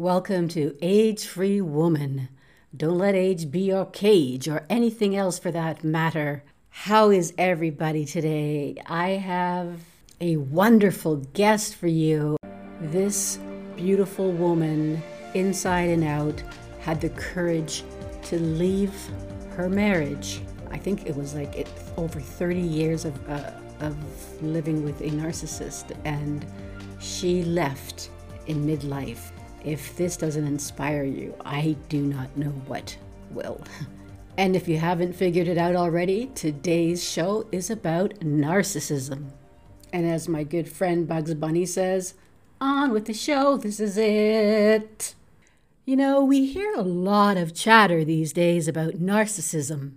Welcome to Age Free Woman. Don't let age be your cage or anything else for that matter. How is everybody today? I have a wonderful guest for you. This beautiful woman, inside and out, had the courage to leave her marriage. I think it was like it, over 30 years of, uh, of living with a narcissist, and she left in midlife. If this doesn't inspire you, I do not know what will. And if you haven't figured it out already, today's show is about narcissism. And as my good friend Bugs Bunny says, on with the show, this is it. You know, we hear a lot of chatter these days about narcissism.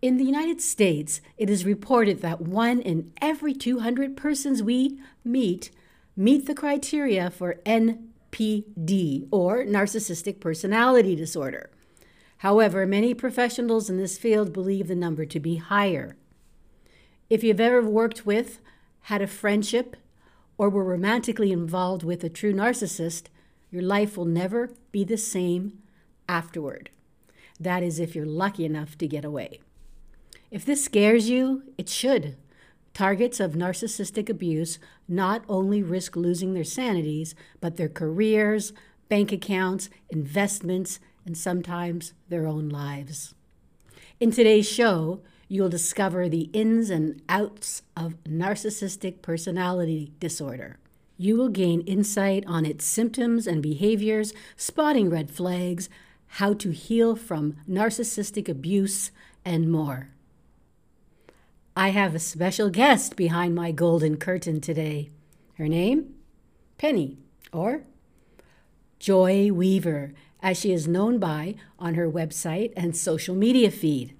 In the United States, it is reported that one in every 200 persons we meet meet the criteria for NPD, or narcissistic personality disorder. However, many professionals in this field believe the number to be higher. If you've ever worked with, had a friendship, or were romantically involved with a true narcissist, your life will never be the same afterward. That is, if you're lucky enough to get away. If this scares you, it should. Targets of narcissistic abuse not only risk losing their sanities, but their careers, bank accounts, investments, and sometimes their own lives. In today's show, you'll discover the ins and outs of narcissistic personality disorder. You will gain insight on its symptoms and behaviors, spotting red flags, how to heal from narcissistic abuse, and more. I have a special guest behind my golden curtain today. Her name? Penny, or Joy Weaver, as she is known by on her website and social media feed.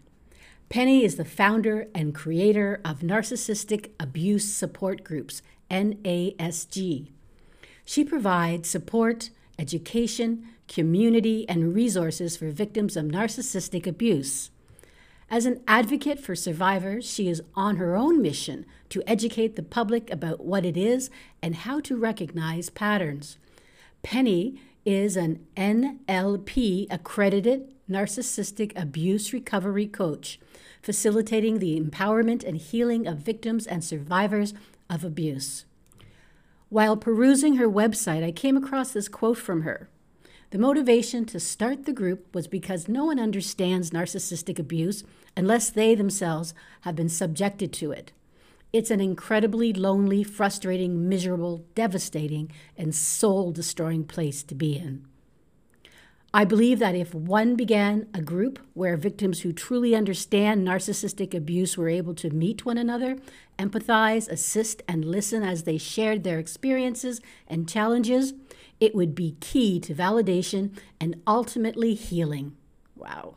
Penny is the founder and creator of Narcissistic Abuse Support Groups, NASG. She provides support, education, community, and resources for victims of narcissistic abuse. As an advocate for survivors, she is on her own mission to educate the public about what it is and how to recognize patterns. Penny is an NLP accredited narcissistic abuse recovery coach, facilitating the empowerment and healing of victims and survivors of abuse. While perusing her website, I came across this quote from her. The motivation to start the group was because no one understands narcissistic abuse unless they themselves have been subjected to it. It's an incredibly lonely, frustrating, miserable, devastating, and soul destroying place to be in. I believe that if one began a group where victims who truly understand narcissistic abuse were able to meet one another, empathize, assist, and listen as they shared their experiences and challenges, it would be key to validation and ultimately healing. Wow.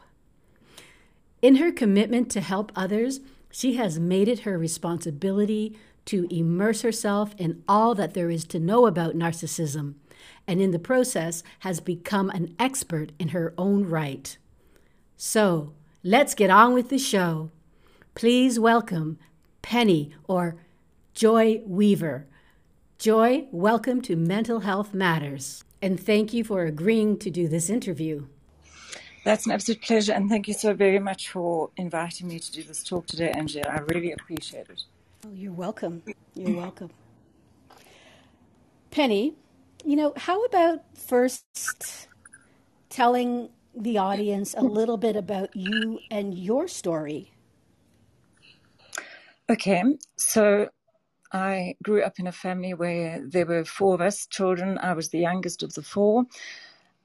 In her commitment to help others, she has made it her responsibility to immerse herself in all that there is to know about narcissism, and in the process has become an expert in her own right. So, let's get on with the show. Please welcome Penny or Joy Weaver. Joy, welcome to Mental Health Matters, and thank you for agreeing to do this interview. That's an absolute pleasure, and thank you so very much for inviting me to do this talk today, Angela. I really appreciate it. Oh, you're welcome. You're welcome. Penny, you know, how about first telling the audience a little bit about you and your story? Okay, so I grew up in a family where there were four of us children. I was the youngest of the four.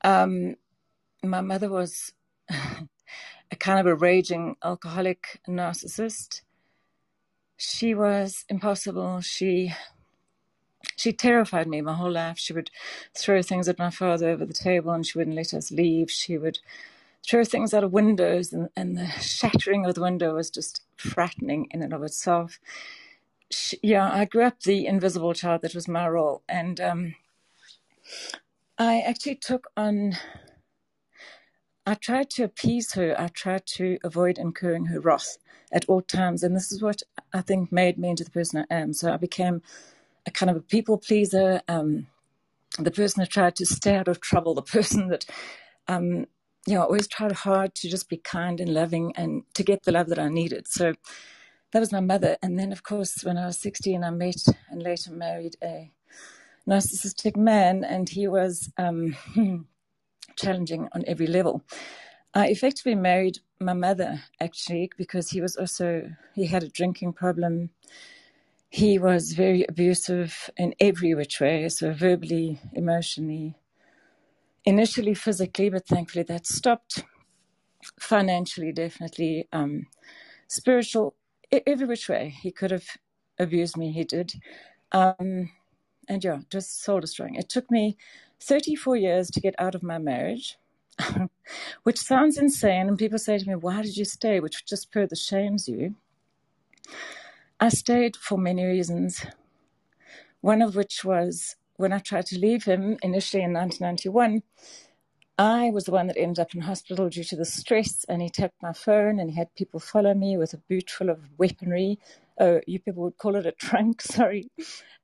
Um, my mother was a kind of a raging alcoholic narcissist. She was impossible. She she terrified me my whole life. She would throw things at my father over the table and she wouldn't let us leave. She would throw things out of windows and, and the shattering of the window was just frightening in and of itself. She, yeah, I grew up the invisible child. That was my role. And um, I actually took on I tried to appease her. I tried to avoid incurring her wrath at all times. And this is what I think made me into the person I am. So I became a kind of a people pleaser. Um, the person that tried to stay out of trouble, the person that, um, you know, always tried hard to just be kind and loving and to get the love that I needed. So that was my mother. And then, of course, when I was 16, I met and later married a narcissistic man, and he was um, challenging on every level. I effectively married my mother actually because he was also he had a drinking problem. He was very abusive in every which way, so verbally, emotionally, initially physically, but thankfully that stopped. Financially, definitely, um, spiritual, every which way he could have abused me. He did. Um, and yeah, just soul destroying. It took me 34 years to get out of my marriage, which sounds insane. And people say to me, Why did you stay? Which just further shames you. I stayed for many reasons. One of which was when I tried to leave him initially in 1991. I was the one that ended up in hospital due to the stress, and he tapped my phone and he had people follow me with a boot full of weaponry. Oh, you people would call it a trunk, sorry.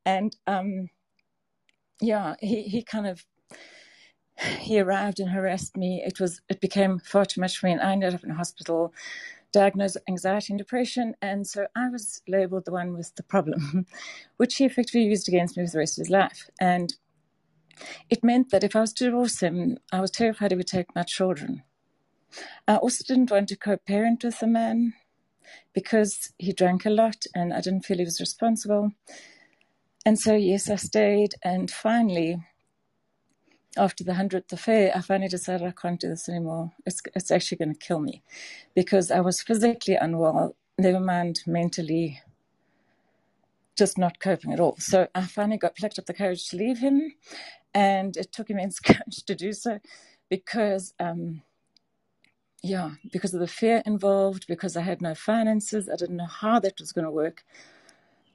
And um, yeah, he, he kind of he arrived and harassed me. It was it became far too much for me, and I ended up in hospital, diagnosed anxiety and depression, and so I was labelled the one with the problem, which he effectively used against me for the rest of his life. And it meant that if I was to divorce him, I was terrified he would take my children. I also didn't want to co-parent with the man because he drank a lot, and I didn't feel he was responsible. And so, yes, I stayed. And finally, after the 100th affair, I finally decided I can't do this anymore. It's, it's actually going to kill me because I was physically unwell, never mind mentally just not coping at all. So I finally got plucked up the courage to leave him. And it took immense courage to do so because, um, yeah, because of the fear involved, because I had no finances, I didn't know how that was going to work.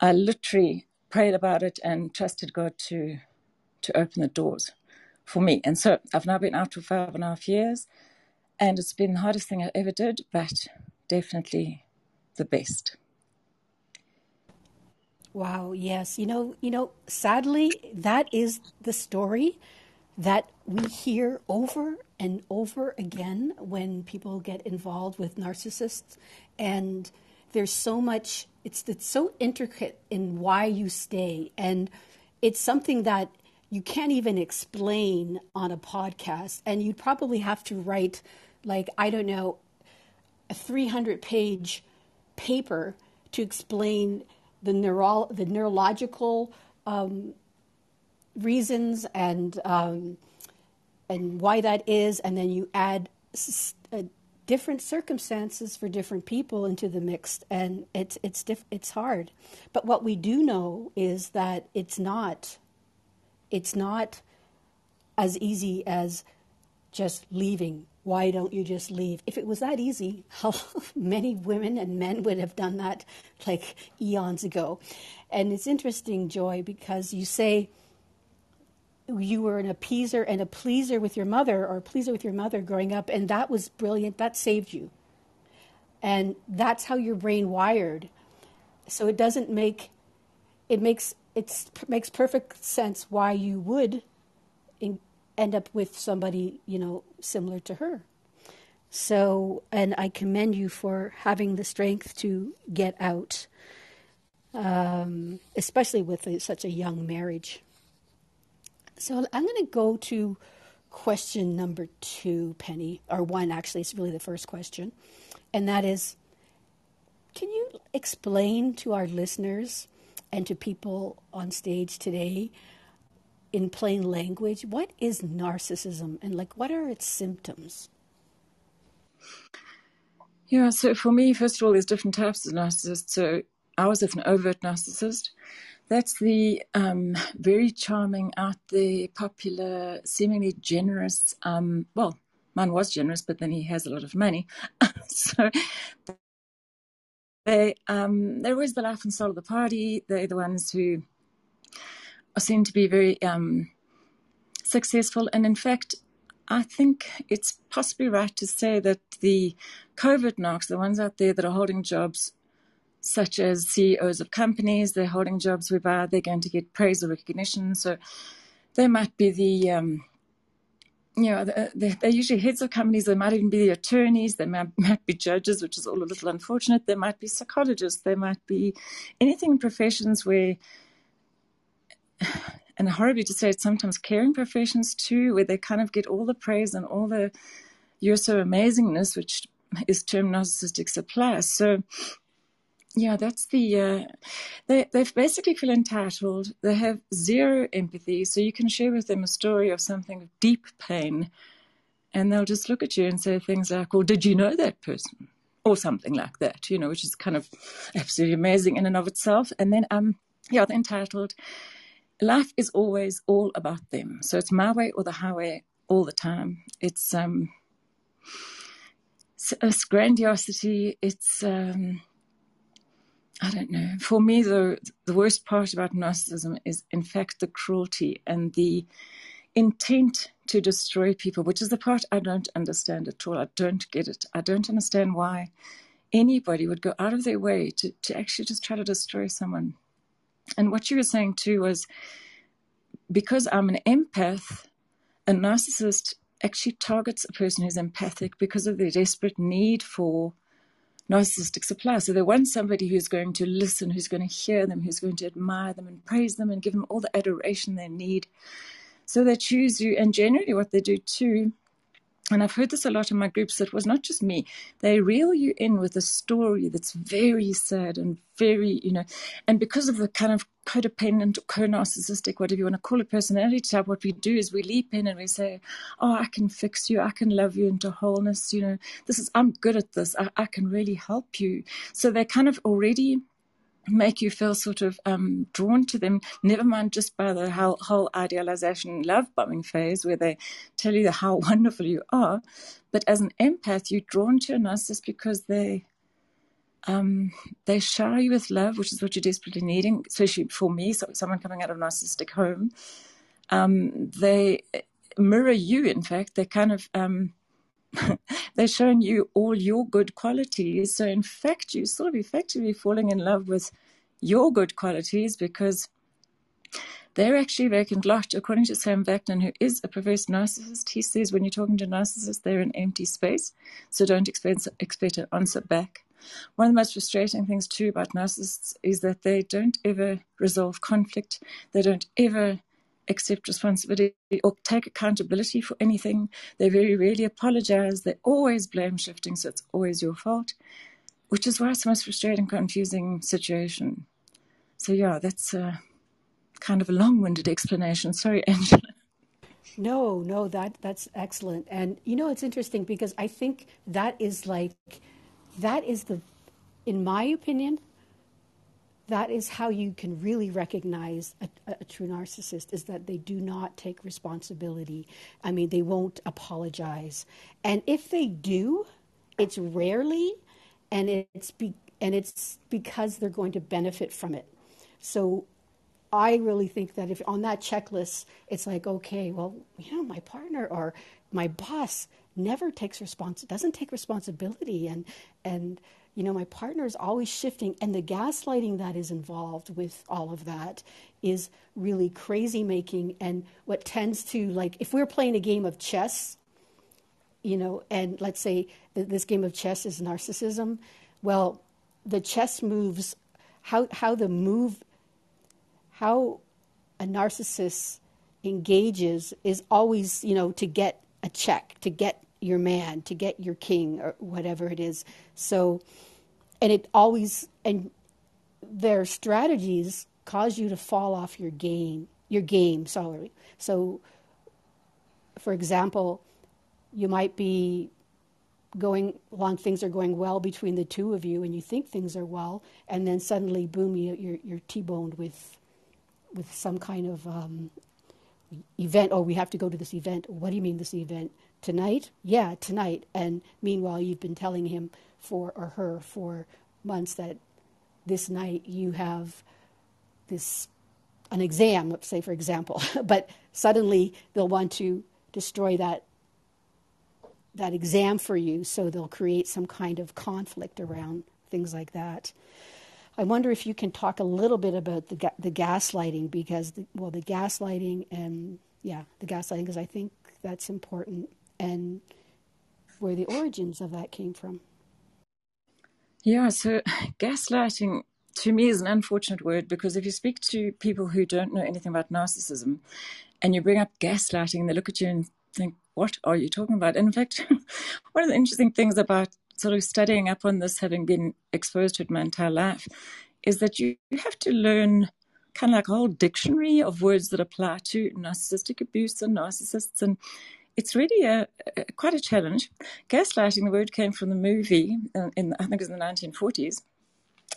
I literally prayed about it and trusted God to to open the doors for me. And so I've now been out for five and a half years, and it's been the hardest thing I ever did, but definitely the best. Wow, yes. You know, you know, sadly that is the story that we hear over and over again when people get involved with narcissists. And there's so much it's it's so intricate in why you stay. And it's something that you can't even explain on a podcast. And you'd probably have to write like i don't know a 300 page paper to explain the neuro- the neurological um, reasons and um, and why that is and then you add uh, different circumstances for different people into the mix, and it's it's diff- it's hard. But what we do know is that it's not it's not as easy as just leaving. Why don't you just leave? If it was that easy, how many women and men would have done that like eons ago? And it's interesting, Joy, because you say you were an appeaser and a pleaser with your mother or a pleaser with your mother growing up, and that was brilliant. That saved you. And that's how your brain wired. So it doesn't make it makes it makes perfect sense why you would in, end up with somebody you know similar to her. So, and I commend you for having the strength to get out, um, especially with a, such a young marriage. So I'm going to go to question number two, Penny, or one actually, it's really the first question. And that is Can you explain to our listeners and to people on stage today in plain language what is narcissism and like what are its symptoms? Yeah, so for me, first of all, there's different types of narcissists. So I was an overt narcissist. That's the um, very charming, out there, popular, seemingly generous. Um, well, mine was generous, but then he has a lot of money. so they um, they're always the life and soul of the party. They're the ones who seem to be very um, successful. And in fact, I think it's possibly right to say that the covert narcs, the ones out there that are holding jobs such as CEOs of companies. They're holding jobs whereby they're going to get praise or recognition. So they might be the um, you know, they're, they're, usually heads of companies. They might even be the attorneys. They might, might be judges, which is all a little unfortunate. They might be psychologists. They might be anything in professions where, and horribly to say it, sometimes caring professions too, where they kind of get all the praise and all the you're so amazingness, which is termed narcissistic supply. So, yeah, that's the. Uh, they they basically feel entitled. They have zero empathy, so you can share with them a story of something of deep pain, and they'll just look at you and say things like, "Well, did you know that person?" or something like that. You know, which is kind of absolutely amazing in and of itself. And then, um, yeah, they're entitled. Life is always all about them, so it's my way or the highway all the time. It's um, it's grandiosity. It's um I don't know. For me, the the worst part about narcissism is, in fact, the cruelty and the intent to destroy people, which is the part I don't understand at all. I don't get it. I don't understand why anybody would go out of their way to, to actually just try to destroy someone. And what you were saying too was because I'm an empath, a narcissist actually targets a person who's empathic because of their desperate need for narcissistic supply. So they want somebody who's going to listen, who's going to hear them, who's going to admire them and praise them and give them all the adoration they need. So they choose you. And generally, what they do too and I've heard this a lot in my groups, it was not just me. They reel you in with a story that's very sad and very, you know, and because of the kind of codependent, or co-narcissistic, whatever you want to call it, personality type, what we do is we leap in and we say, oh, I can fix you. I can love you into wholeness. You know, this is, I'm good at this. I, I can really help you. So they're kind of already make you feel sort of um, drawn to them, never mind just by the whole, whole idealization love bombing phase where they tell you how wonderful you are. But as an empath, you're drawn to a narcissist because they um, they shower you with love, which is what you're desperately needing, especially for me, so someone coming out of a narcissistic home. Um, they mirror you, in fact. They kind of um, they're showing you all your good qualities. So, in fact, you're sort of effectively falling in love with your good qualities because they're actually vacant lot. According to Sam Vaknin, who is a perverse narcissist, he says when you're talking to narcissists, they're an empty space. So, don't expect, expect an answer back. One of the most frustrating things, too, about narcissists is that they don't ever resolve conflict. They don't ever accept responsibility or take accountability for anything. They very rarely apologize. They always blame shifting, so it's always your fault, which is why it's the most frustrating, confusing situation. So, yeah, that's a kind of a long winded explanation. Sorry, Angela. No, no, that that's excellent. And you know, it's interesting because I think that is like that is the in my opinion, that is how you can really recognize a, a, true narcissist is that they do not take responsibility. I mean, they won't apologize. And if they do, it's rarely and it's be, and it's because they're going to benefit from it. So I really think that if on that checklist it's like okay, well, you know, my partner or my boss never takes respons doesn't take responsibility and and you know, my partner is always shifting, and the gaslighting that is involved with all of that is really crazy making. And what tends to, like, if we're playing a game of chess, you know, and let's say this game of chess is narcissism, well, the chess moves, how, how the move, how a narcissist engages is always, you know, to get a check, to get your man, to get your king, or whatever it is. So, and it always, and their strategies cause you to fall off your game, your game, sorry. So, for example, you might be going along, things are going well between the two of you, and you think things are well, and then suddenly, boom, you, you're, you're T-boned with, with some kind of um, event. Oh, we have to go to this event. What do you mean this event? Tonight? Yeah, tonight. And meanwhile, you've been telling him for or her for months that this night you have this an exam, let's say for example, but suddenly they'll want to destroy that that exam for you, so they'll create some kind of conflict around things like that. I wonder if you can talk a little bit about the the gaslighting because the, well the gaslighting and yeah the gaslighting because I think that's important and where the origins of that came from. Yeah, so gaslighting to me is an unfortunate word because if you speak to people who don't know anything about narcissism and you bring up gaslighting, they look at you and think, What are you talking about? And in fact, one of the interesting things about sort of studying up on this, having been exposed to it my entire life, is that you, you have to learn kind of like a whole dictionary of words that apply to narcissistic abuse and narcissists. And it's really a, a, quite a challenge. Gaslighting, the word came from the movie in, in I think it was in the 1940s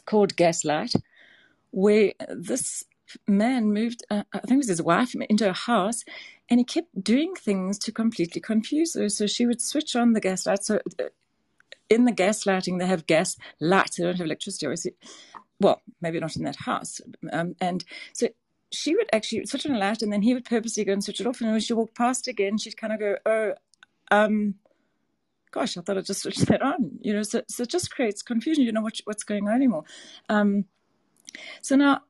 called Gaslight, where this man moved, uh, I think it was his wife, into a house and he kept doing things to completely confuse her. So she would switch on the gaslight. So uh, in the gaslighting, they have gas lights. They don't have electricity. Obviously. Well, maybe not in that house. Um, and so she would actually switch on a light, and then he would purposely go and switch it off. And when she walked past again, she'd kind of go, "Oh, um, gosh, I thought I'd just switched that on." You know, so so it just creates confusion. You know what, what's going on anymore. Um, so now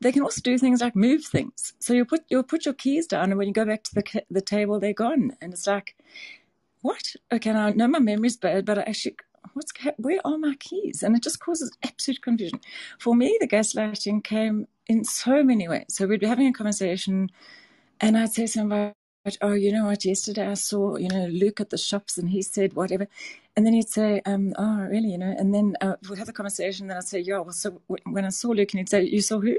they can also do things like move things. So you put you'll put your keys down, and when you go back to the the table, they're gone. And it's like, what? Okay, now I know my memory's bad, but I actually, what's where are my keys? And it just causes absolute confusion. For me, the gaslighting came in so many ways. So we'd be having a conversation, and I'd say something about, oh, you know what? Yesterday I saw, you know, Luke at the shops, and he said whatever, and then he'd say, um, oh, really, you know, and then uh, we'd have a conversation. Then I'd say, yeah, well, so when I saw Luke, and he'd say, you saw who?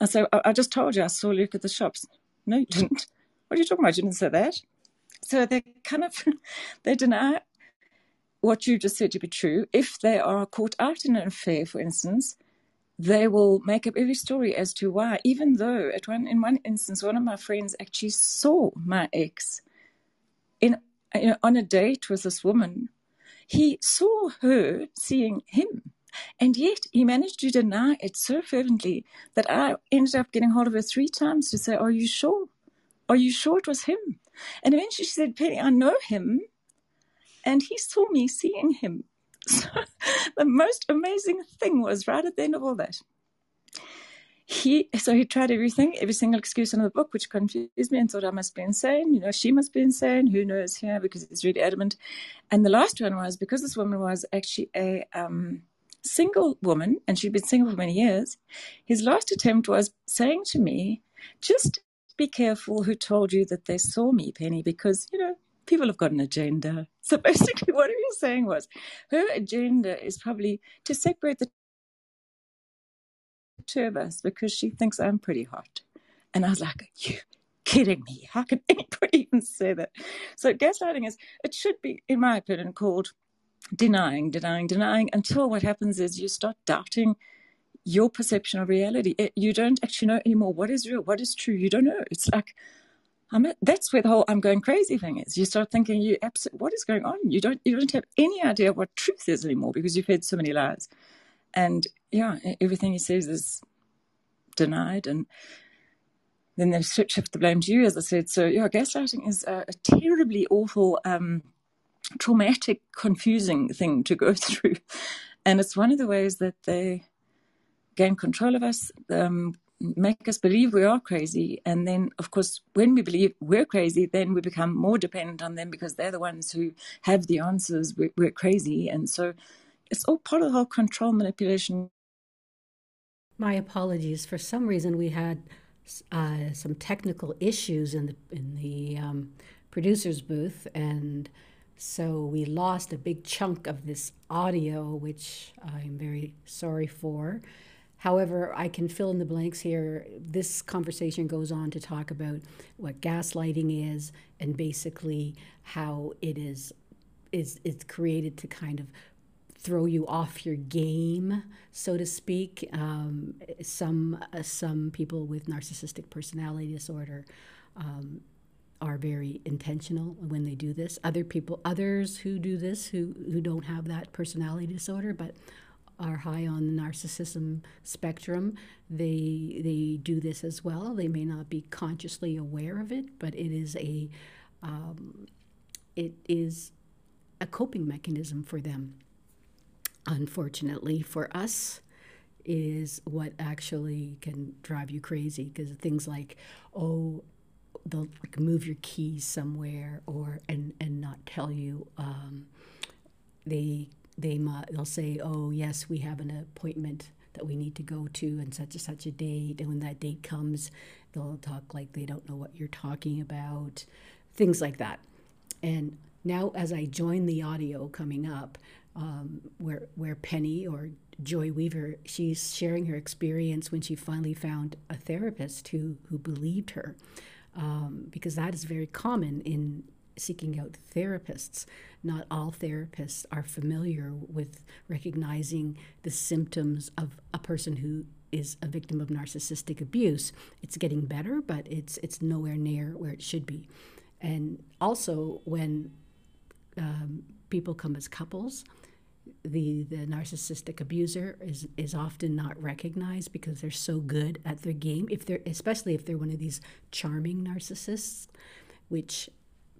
I say, I, I just told you I saw Luke at the shops. No, you didn't. What are you talking about? You didn't say that. So they kind of they deny what you just said to be true. If they are caught out in an affair, for instance, they will make up every story as to why, even though at one in one instance one of my friends actually saw my ex in you know, on a date with this woman. He saw her seeing him. And yet he managed to deny it so fervently that I ended up getting hold of her three times to say, Are you sure? Are you sure it was him? And eventually she said, Penny, I know him. And he saw me seeing him. So the most amazing thing was right at the end of all that. He so he tried everything, every single excuse in the book, which confused me and thought I must be insane. You know, she must be insane. Who knows here? Because he's really adamant. And the last one was because this woman was actually a um, single woman and she'd been single for many years. His last attempt was saying to me, "Just be careful who told you that they saw me, Penny, because, you know, people have got an agenda. So basically, what he was saying was her agenda is probably to separate the two of us because she thinks I'm pretty hot. And I was like, you kidding me? How can anybody even say that? So gaslighting is, it should be, in my opinion, called denying, denying, denying until what happens is you start doubting your perception of reality. It, you don't actually know anymore what is real, what is true. You don't know. It's like I'm that's where the whole "I'm going crazy" thing is. You start thinking, "You what is going on?" You don't you don't have any idea what truth is anymore because you've heard so many lies, and yeah, everything he says is denied, and then they shift the blame to you, as I said. So yeah, gaslighting is a, a terribly awful, um, traumatic, confusing thing to go through, and it's one of the ways that they gain control of us, um, make us believe we are crazy. And then, of course, when we believe we're crazy, then we become more dependent on them because they're the ones who have the answers. We're, we're crazy. And so it's all part of the whole control manipulation. My apologies. For some reason, we had uh, some technical issues in the in the um, producer's booth, and so we lost a big chunk of this audio, which I'm very sorry for. However, I can fill in the blanks here. This conversation goes on to talk about what gaslighting is and basically how it is is it's created to kind of throw you off your game, so to speak. Um, some uh, some people with narcissistic personality disorder um, are very intentional when they do this. Other people, others who do this who who don't have that personality disorder, but are high on the narcissism spectrum, they they do this as well. They may not be consciously aware of it, but it is a um, it is a coping mechanism for them. Unfortunately for us, is what actually can drive you crazy because things like, oh, they'll move your keys somewhere or and and not tell you. Um, they they they'll say, oh yes, we have an appointment that we need to go to and such and such a date. And when that date comes, they'll talk like they don't know what you're talking about, things like that. And now, as I join the audio coming up, um, where where Penny or Joy Weaver, she's sharing her experience when she finally found a therapist who who believed her, um, because that is very common in seeking out therapists. Not all therapists are familiar with recognizing the symptoms of a person who is a victim of narcissistic abuse. It's getting better, but it's it's nowhere near where it should be. And also, when um, people come as couples, the the narcissistic abuser is is often not recognized because they're so good at their game. If they're especially if they're one of these charming narcissists, which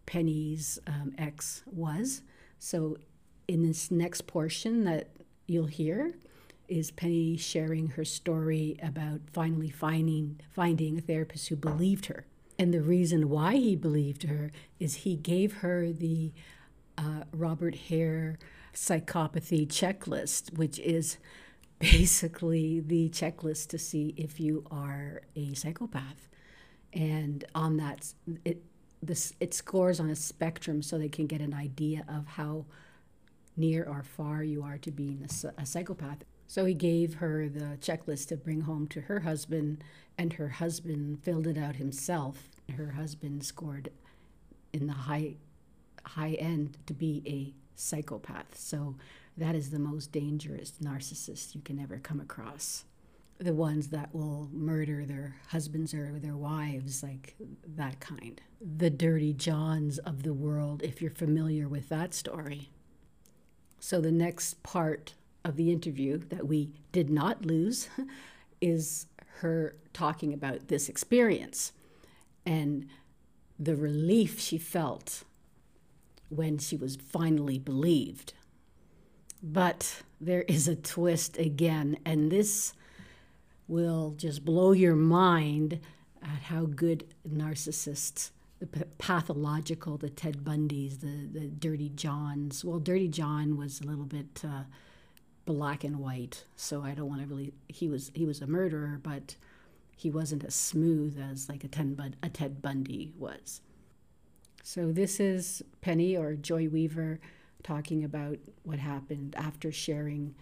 Penny's um, ex was. So, in this next portion that you'll hear, is Penny sharing her story about finally finding finding a therapist who believed her. And the reason why he believed her is he gave her the uh, Robert Hare psychopathy checklist, which is basically the checklist to see if you are a psychopath. And on that, it this it scores on a spectrum so they can get an idea of how near or far you are to being a, a psychopath. So he gave her the checklist to bring home to her husband, and her husband filled it out himself. Her husband scored in the high high end to be a psychopath. So that is the most dangerous narcissist you can ever come across the ones that will murder their husbands or their wives, like that kind. The dirty Johns of the world, if you're familiar with that story. So, the next part of the interview that we did not lose is her talking about this experience and the relief she felt when she was finally believed. But there is a twist again, and this will just blow your mind at how good narcissists, the pathological, the Ted Bundys, the, the Dirty Johns. Well, Dirty John was a little bit uh, black and white, so I don't want to really. He was he was a murderer, but he wasn't as smooth as like a Ted, Bund, a Ted Bundy was. So this is Penny or Joy Weaver talking about what happened after sharing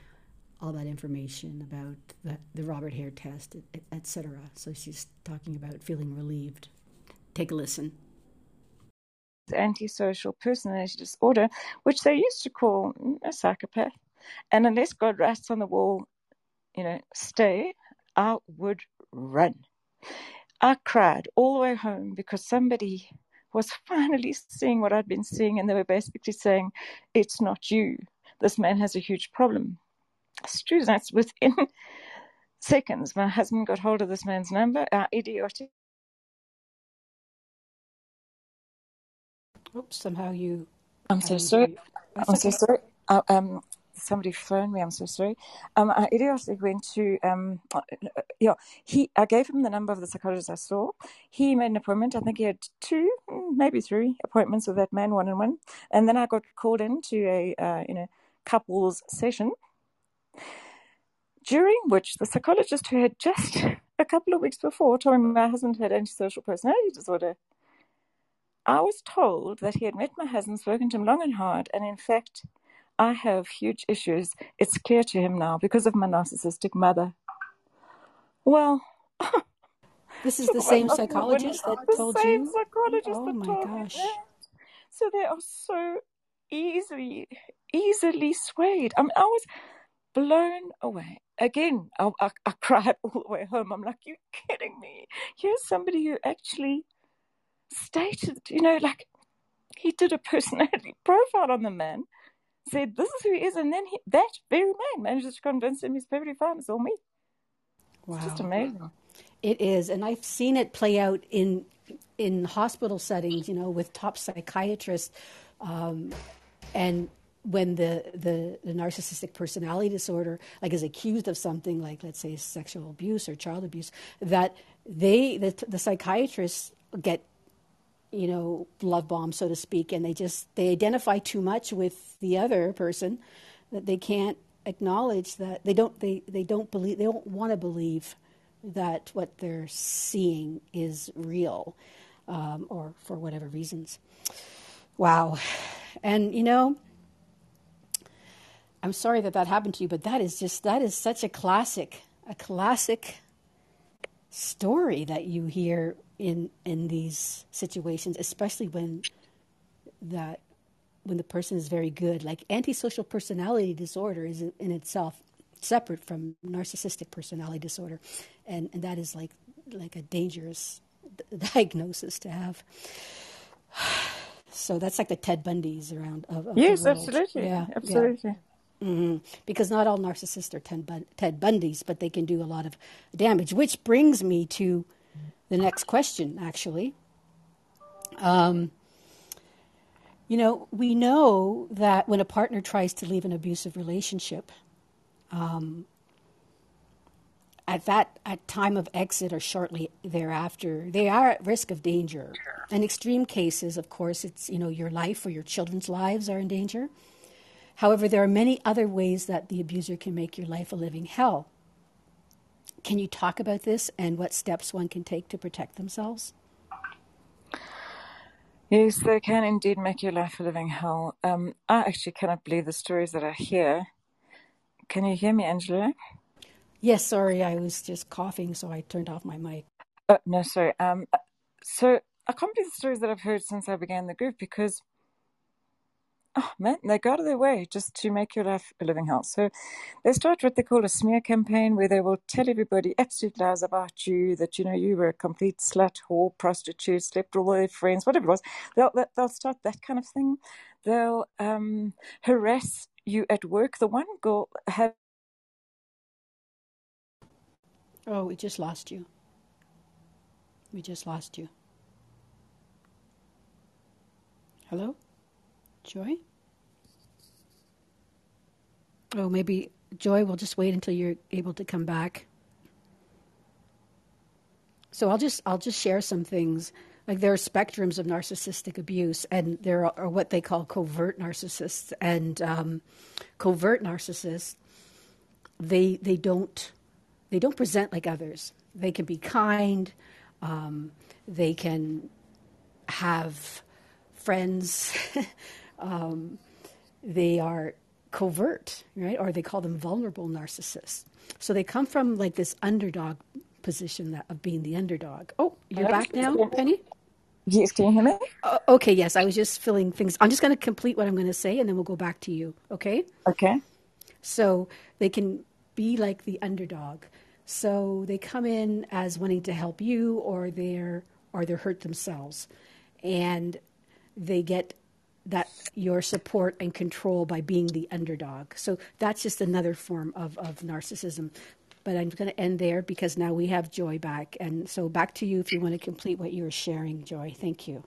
all that information about the, the Robert Hare test, etc. So she's talking about feeling relieved. Take a listen. Antisocial personality disorder, which they used to call mm, a psychopath. And unless God writes on the wall, you know, stay, I would run. I cried all the way home because somebody was finally seeing what I'd been seeing, and they were basically saying, It's not you. This man has a huge problem students within seconds. My husband got hold of this man's number, our idiotic. Oops, somehow you. I'm so sorry. I'm so sorry. Uh, um, somebody phoned me. I'm so sorry. Um, I idiotically went to um, uh, yeah. He, I gave him the number of the psychologist I saw. He made an appointment. I think he had two, maybe three appointments with that man, one on one. And then I got called in to a uh, you know couples session during which the psychologist who had just a couple of weeks before told me my husband had antisocial personality disorder, I was told that he had met my husband, spoken to him long and hard, and in fact, I have huge issues. It's clear to him now because of my narcissistic mother. Well, this is the same psychologist that told you. psychologist oh my gosh! Me So they are so easily, easily swayed. I mean, I was blown away. Again, I, I, I cried all the way home. I'm like, you're kidding me. Here's somebody who actually stated, you know, like he did a personality profile on the man, said this is who he is, and then he, that very man manages to convince him he's perfectly fine. It's all me. Wow. It's just amazing. It is, and I've seen it play out in in hospital settings. You know, with top psychiatrists, um, and when the, the, the narcissistic personality disorder like is accused of something like let's say sexual abuse or child abuse that they the, the psychiatrists get you know love bombs so to speak and they just they identify too much with the other person that they can't acknowledge that they don't they, they don't believe they don't want to believe that what they're seeing is real um, or for whatever reasons. Wow. And you know I'm sorry that that happened to you, but that is just that is such a classic, a classic story that you hear in in these situations, especially when that when the person is very good. Like antisocial personality disorder is in itself separate from narcissistic personality disorder, and and that is like like a dangerous diagnosis to have. So that's like the Ted Bundys around of, of yes, absolutely, yeah, absolutely. Yeah. Mm-hmm. Because not all narcissists are Ted Bundys, but they can do a lot of damage. Which brings me to the next question, actually. Um, you know, we know that when a partner tries to leave an abusive relationship, um, at that at time of exit or shortly thereafter, they are at risk of danger. In extreme cases, of course, it's you know your life or your children's lives are in danger. However, there are many other ways that the abuser can make your life a living hell. Can you talk about this and what steps one can take to protect themselves? Yes, they can indeed make your life a living hell. Um, I actually cannot believe the stories that I hear. Can you hear me, Angela? Yes, sorry, I was just coughing, so I turned off my mic. Oh, no, sorry. Um, so I can't believe the stories that I've heard since I began the group because oh man, they go out of their way just to make your life a living hell. So they start what they call a smear campaign where they will tell everybody absolute lies about you, that, you know, you were a complete slut, whore, prostitute, slept with all their friends, whatever it was. They'll, they'll start that kind of thing. They'll um, harass you at work. The one girl had. Oh, we just lost you. We just lost you. Hello? Joy? Oh, maybe Joy, we'll just wait until you're able to come back. So I'll just I'll just share some things. Like there are spectrums of narcissistic abuse, and there are, what they call covert narcissists. And um, covert narcissists, they they don't they don't present like others. They can be kind. Um, they can have friends um, they are covert, right? Or they call them vulnerable narcissists. So they come from like this underdog position that, of being the underdog. Oh, you're back now, Penny? Yes, can you hear me? Uh, okay, yes. I was just filling things. I'm just going to complete what I'm going to say and then we'll go back to you, okay? Okay. So they can be like the underdog. So they come in as wanting to help you or they're or they're hurt themselves. And they get that your support and control by being the underdog. So that's just another form of, of narcissism. But I'm going to end there because now we have Joy back. And so back to you if you want to complete what you were sharing, Joy. Thank you.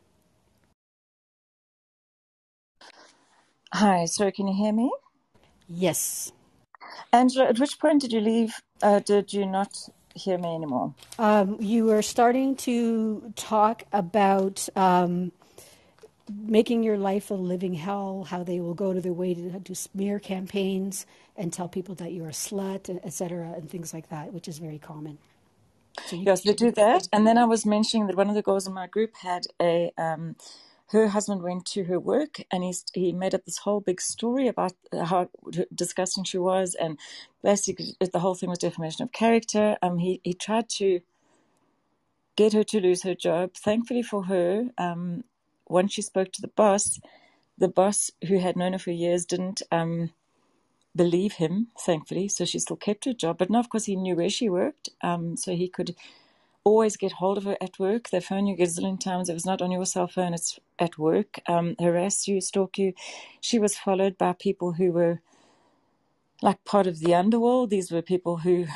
Hi, sorry, can you hear me? Yes. Angela, at which point did you leave? Uh, did you not hear me anymore? Um, you were starting to talk about um, making your life a living hell, how they will go to their way to do smear campaigns and tell people that you're a slut, etc., and things like that, which is very common. So yes, they do that. And then I was mentioning that one of the girls in my group had a. Um, her husband went to her work and he he made up this whole big story about how disgusting she was and basically the whole thing was defamation of character. Um, he he tried to get her to lose her job. Thankfully for her, um, once she spoke to the boss, the boss, who had known her for years, didn't um, believe him, thankfully. So she still kept her job. But now, of course, he knew where she worked. Um, so he could always get hold of her at work. They phone you a gazillion times. If it's not on your cell phone, it's at work. Um, harass you, stalk you. She was followed by people who were like part of the underworld. These were people who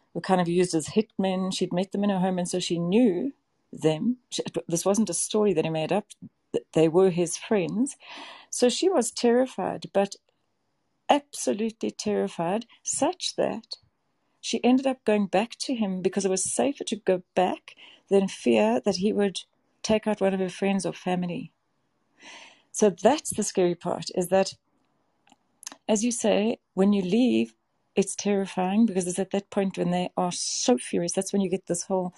were kind of used as hitmen. She'd met them in her home, and so she knew them. This wasn't a story that he made up. They were his friends. So she was terrified, but absolutely terrified, such that she ended up going back to him because it was safer to go back than fear that he would take out one of her friends or family. So that's the scary part is that, as you say, when you leave, it's terrifying because it's at that point when they are so furious. That's when you get this whole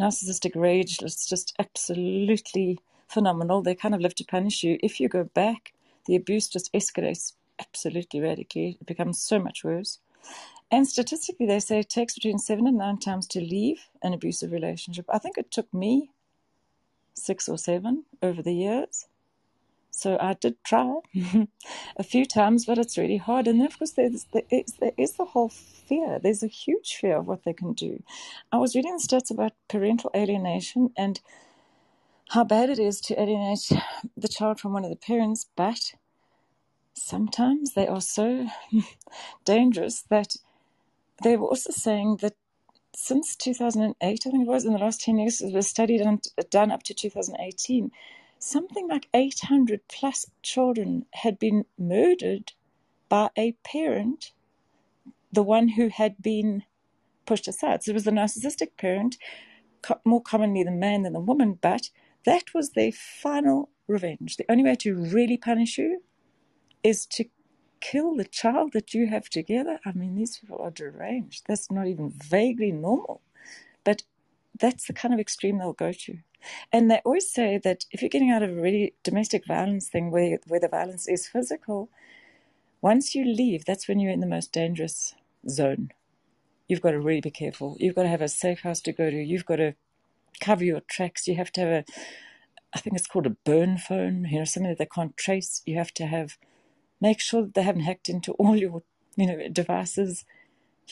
narcissistic rage. It's just absolutely phenomenal. They kind of live to punish you. If you go back, the abuse just escalates absolutely radically. It becomes so much worse. And statistically, they say it takes between seven and nine times to leave an abusive relationship. I think it took me six or seven over the years. So I did try a few times, but it's really hard. And then, of course, there's, there, is, there is the whole fear. There's a huge fear of what they can do. I was reading the stats about parental alienation and how bad it is to alienate the child from one of the parents, but sometimes they are so dangerous that they were also saying that since 2008, I think it was, in the last 10 years, it was studied and done up to 2018, something like 800 plus children had been murdered by a parent, the one who had been pushed aside. So it was the narcissistic parent, more commonly the man than the woman, but that was their final revenge. The only way to really punish you is to kill the child that you have together. I mean, these people are deranged. That's not even vaguely normal. But that's the kind of extreme they'll go to. And they always say that if you're getting out of a really domestic violence thing where, where the violence is physical, once you leave, that's when you're in the most dangerous zone. You've got to really be careful. You've got to have a safe house to go to. You've got to cover your tracks. You have to have a, I think it's called a burn phone, you know, something that they can't trace. You have to have make sure that they haven't hacked into all your you know devices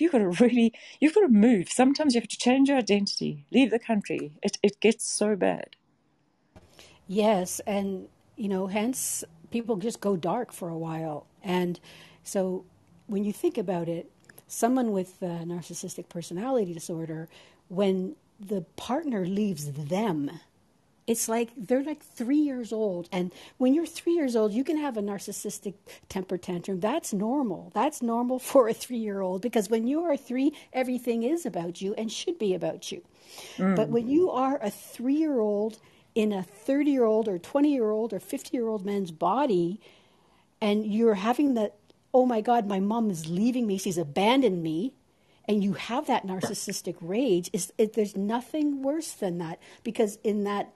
you've got to really you've got to move. Sometimes you have to change your identity. Leave the country. It, it gets so bad. Yes and you know hence people just go dark for a while. And so when you think about it someone with narcissistic personality disorder when the partner leaves them it's like they're like three years old. And when you're three years old, you can have a narcissistic temper tantrum. That's normal. That's normal for a three year old because when you are three, everything is about you and should be about you. Mm. But when you are a three year old in a 30 year old or 20 year old or 50 year old man's body, and you're having that, oh my God, my mom is leaving me, she's abandoned me and you have that narcissistic rage is it, there's nothing worse than that because in that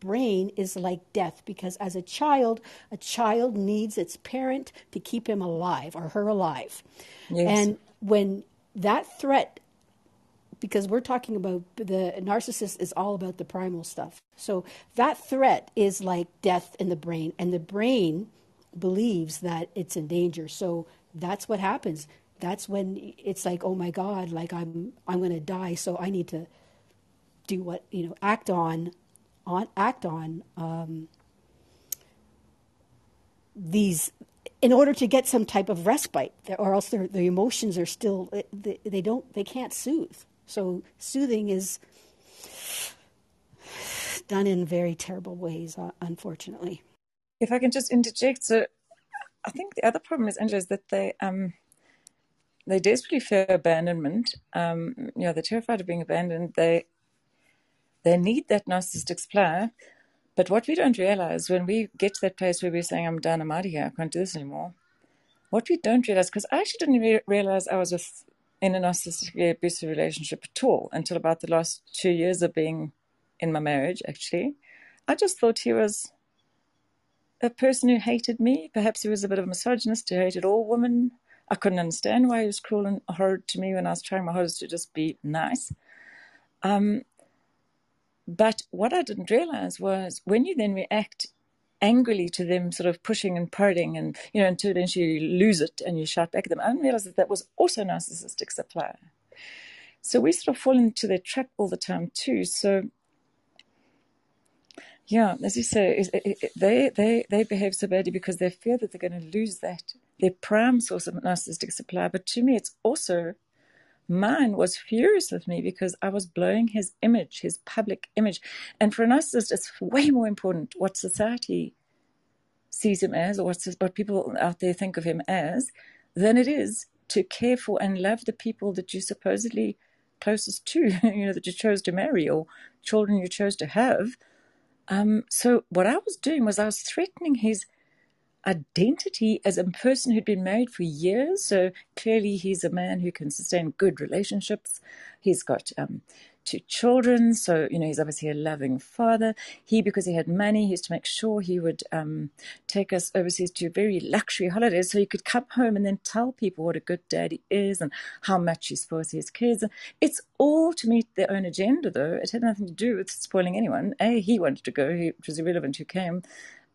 brain is like death because as a child, a child needs its parent to keep him alive or her alive. Yes. And when that threat, because we're talking about the narcissist is all about the primal stuff. So that threat is like death in the brain, and the brain believes that it's in danger. So that's what happens. That's when it's like, oh my God, like I'm I'm going to die, so I need to do what you know, act on on act on um, these in order to get some type of respite, or else their, their emotions are still they, they don't they can't soothe. So soothing is done in very terrible ways, uh, unfortunately. If I can just interject, so I think the other problem is, Angela, is that they um, they desperately fear abandonment. Um, you know, they're terrified of being abandoned. They they need that narcissistic supply. But what we don't realize when we get to that place where we're saying, I'm done, I'm out of here, I can't do this anymore, what we don't realize, because I actually didn't re- realize I was with, in a narcissistically abusive relationship at all until about the last two years of being in my marriage, actually. I just thought he was a person who hated me. Perhaps he was a bit of a misogynist who hated all women. I couldn't understand why he was cruel and horrid to me when I was trying my hardest to just be nice. Um, but what I didn't realize was when you then react angrily to them sort of pushing and prodding and, you know, until eventually you lose it and you shout back at them, I didn't realize that that was also narcissistic supply. So we sort of fall into their trap all the time too. So yeah, as you say, they, they, they behave so badly because they fear that they're going to lose that, their prime source of narcissistic supply. But to me, it's also Mine was furious with me because I was blowing his image, his public image. And for a narcissist, it's way more important what society sees him as, or what people out there think of him as, than it is to care for and love the people that you supposedly closest to, you know, that you chose to marry or children you chose to have. Um, so what I was doing was I was threatening his identity as a person who'd been married for years. So clearly, he's a man who can sustain good relationships. He's got um, two children, so you know he's obviously a loving father. He, because he had money, he used to make sure he would um, take us overseas to very luxury holidays, so he could come home and then tell people what a good dad he is and how much he spoils his kids. It's all to meet their own agenda, though. It had nothing to do with spoiling anyone. A, he wanted to go; it was irrelevant who came.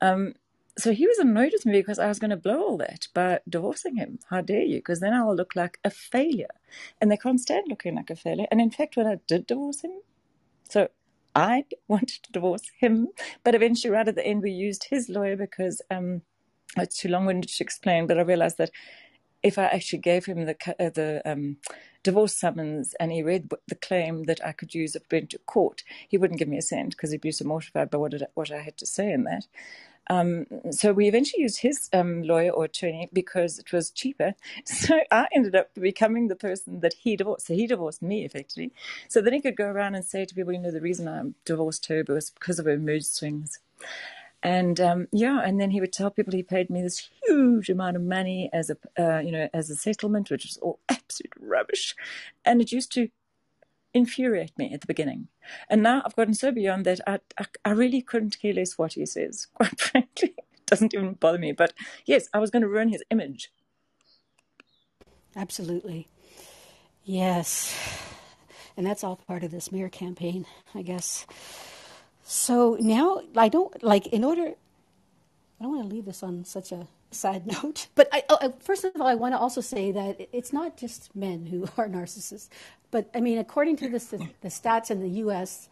Um, so he was annoyed with me because I was going to blow all that by divorcing him. How dare you? Because then I will look like a failure. And they can't stand looking like a failure. And in fact, when I did divorce him, so I wanted to divorce him, but eventually, right at the end, we used his lawyer because um, it's too long winded to explain. But I realized that if I actually gave him the uh, the um, divorce summons and he read the claim that I could use if went to court, he wouldn't give me a cent because he'd be so mortified by what, it, what I had to say in that. Um, so we eventually used his um, lawyer or attorney because it was cheaper. So I ended up becoming the person that he divorced. So he divorced me effectively. So then he could go around and say to people, you know, the reason I divorced her was because of her mood swings. And um, yeah, and then he would tell people he paid me this huge amount of money as a, uh, you know, as a settlement, which was all absolute rubbish. And it used to infuriate me at the beginning. And now I've gotten so beyond that, I, I, I really couldn't care less what he says, quite frankly. It doesn't even bother me. But yes, I was going to ruin his image. Absolutely. Yes. And that's all part of this smear campaign, I guess. So now, I don't like, in order, I don't want to leave this on such a sad note. But I, oh, uh, first of all, I want to also say that it's not just men who are narcissists. But I mean, according to this, the stats in the U.S.,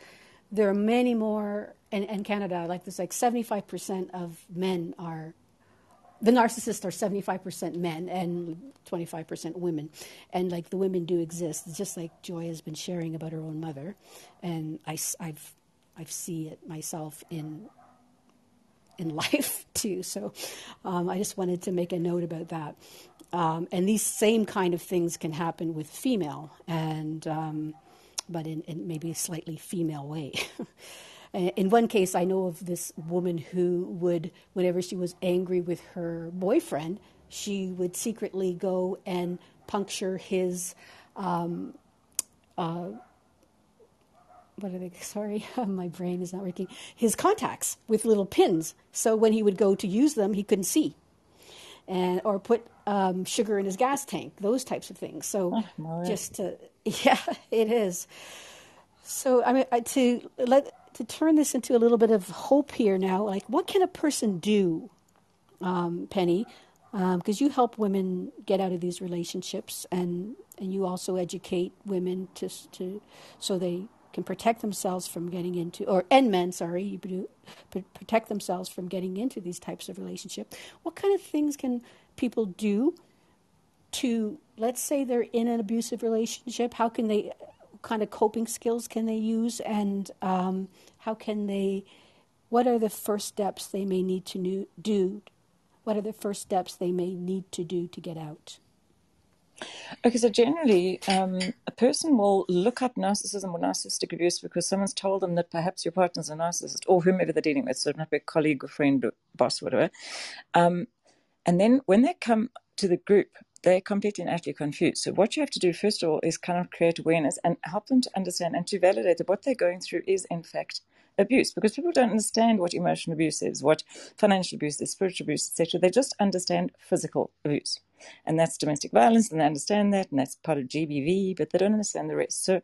there are many more, and, and Canada, like there's like 75% of men are, the narcissists are 75% men and 25% women. And like the women do exist, just like Joy has been sharing about her own mother. And I, I've, I see it myself in in life too. So um, I just wanted to make a note about that. Um, and these same kind of things can happen with female, and um, but in, in, maybe a slightly female way. in one case, I know of this woman who would, whenever she was angry with her boyfriend, she would secretly go and puncture his. Um, uh, what are they? Sorry, my brain is not working. His contacts with little pins, so when he would go to use them, he couldn't see and or put um, sugar in his gas tank, those types of things. So oh, just to yeah, it is. So I mean to let to turn this into a little bit of hope here now. Like, what can a person do, um, Penny? Because um, you help women get out of these relationships, and and you also educate women to to so they can protect themselves from getting into, or and men, sorry, protect themselves from getting into these types of relationship. What kind of things can people do to, let's say, they're in an abusive relationship? How can they, kind of coping skills can they use, and um, how can they? What are the first steps they may need to do? What are the first steps they may need to do to get out? Okay, so generally, um, a person will look up narcissism or narcissistic abuse because someone's told them that perhaps your partner's a narcissist or whomever they're dealing with, so it might be a colleague or friend or boss, or whatever. Um, and then when they come to the group, they're completely and utterly confused. So what you have to do first of all is kind of create awareness and help them to understand and to validate that what they're going through is in fact abuse because people don't understand what emotional abuse is, what financial abuse is, spiritual abuse, etc. They just understand physical abuse. And that's domestic violence, and they understand that, and that's part of GBV, but they don't understand the rest. So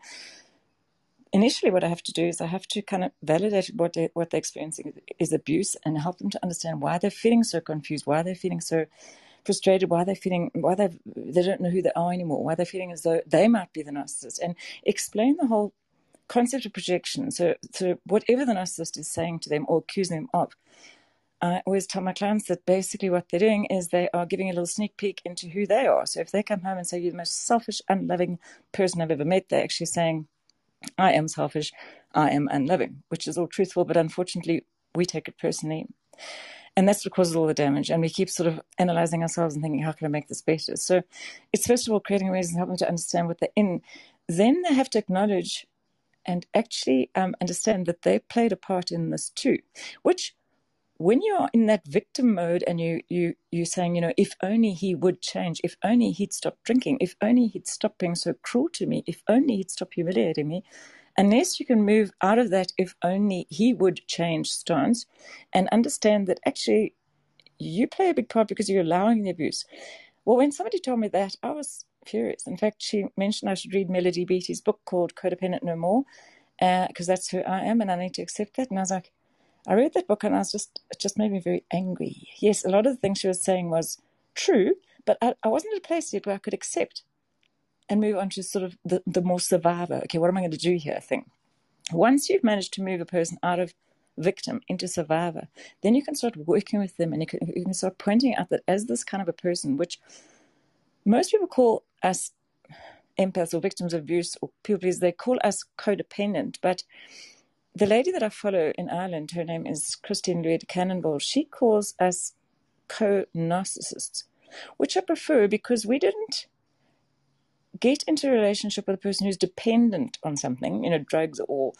initially what I have to do is I have to kind of validate what they what they're experiencing is abuse and help them to understand why they're feeling so confused, why they're feeling so frustrated, why they're feeling why they they don't know who they are anymore, why they're feeling as though they might be the narcissist, and explain the whole concept of projection. So so whatever the narcissist is saying to them or accusing them of, I always tell my clients that basically what they're doing is they are giving a little sneak peek into who they are. So if they come home and say, You're the most selfish, unloving person I've ever met, they're actually saying, I am selfish, I am unloving, which is all truthful, but unfortunately, we take it personally. And that's what causes all the damage. And we keep sort of analyzing ourselves and thinking, how can I make this better? So it's first of all creating awareness and helping them to understand what they're in. Then they have to acknowledge and actually um, understand that they played a part in this too, which when you're in that victim mode and you you you're saying, you know, if only he would change, if only he'd stop drinking, if only he'd stop being so cruel to me, if only he'd stop humiliating me, unless you can move out of that if only he would change stance and understand that actually you play a big part because you're allowing the abuse. Well, when somebody told me that, I was furious. In fact, she mentioned I should read Melody Beattie's book called Codependent No More, because uh, that's who I am and I need to accept that. And I was like, I read that book and I was just, it just made me very angry. Yes, a lot of the things she was saying was true, but I, I wasn't at a place yet where I could accept and move on to sort of the, the more survivor. Okay, what am I going to do here thing? Once you've managed to move a person out of victim into survivor, then you can start working with them and you can, you can start pointing out that as this kind of a person, which most people call us empaths or victims of abuse or people they call us codependent, but the lady that I follow in Ireland, her name is Christine Louis de Canonville, she calls us co narcissists, which I prefer because we didn't get into a relationship with a person who's dependent on something, you know, drugs or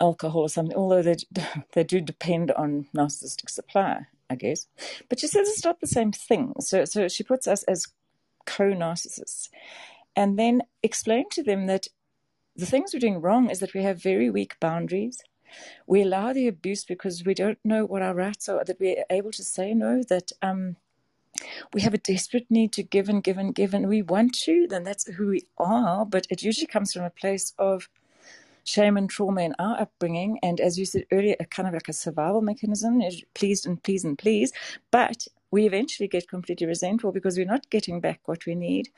alcohol or something, although they, they do depend on narcissistic supply, I guess. But she says it's not the same thing. So, so she puts us as co narcissists. And then explain to them that the things we're doing wrong is that we have very weak boundaries. We allow the abuse because we don't know what our rights are, that we're able to say no, that um, we have a desperate need to give and give and give, and we want to, then that's who we are. But it usually comes from a place of shame and trauma in our upbringing. And as you said earlier, a kind of like a survival mechanism, please and please and please. But we eventually get completely resentful because we're not getting back what we need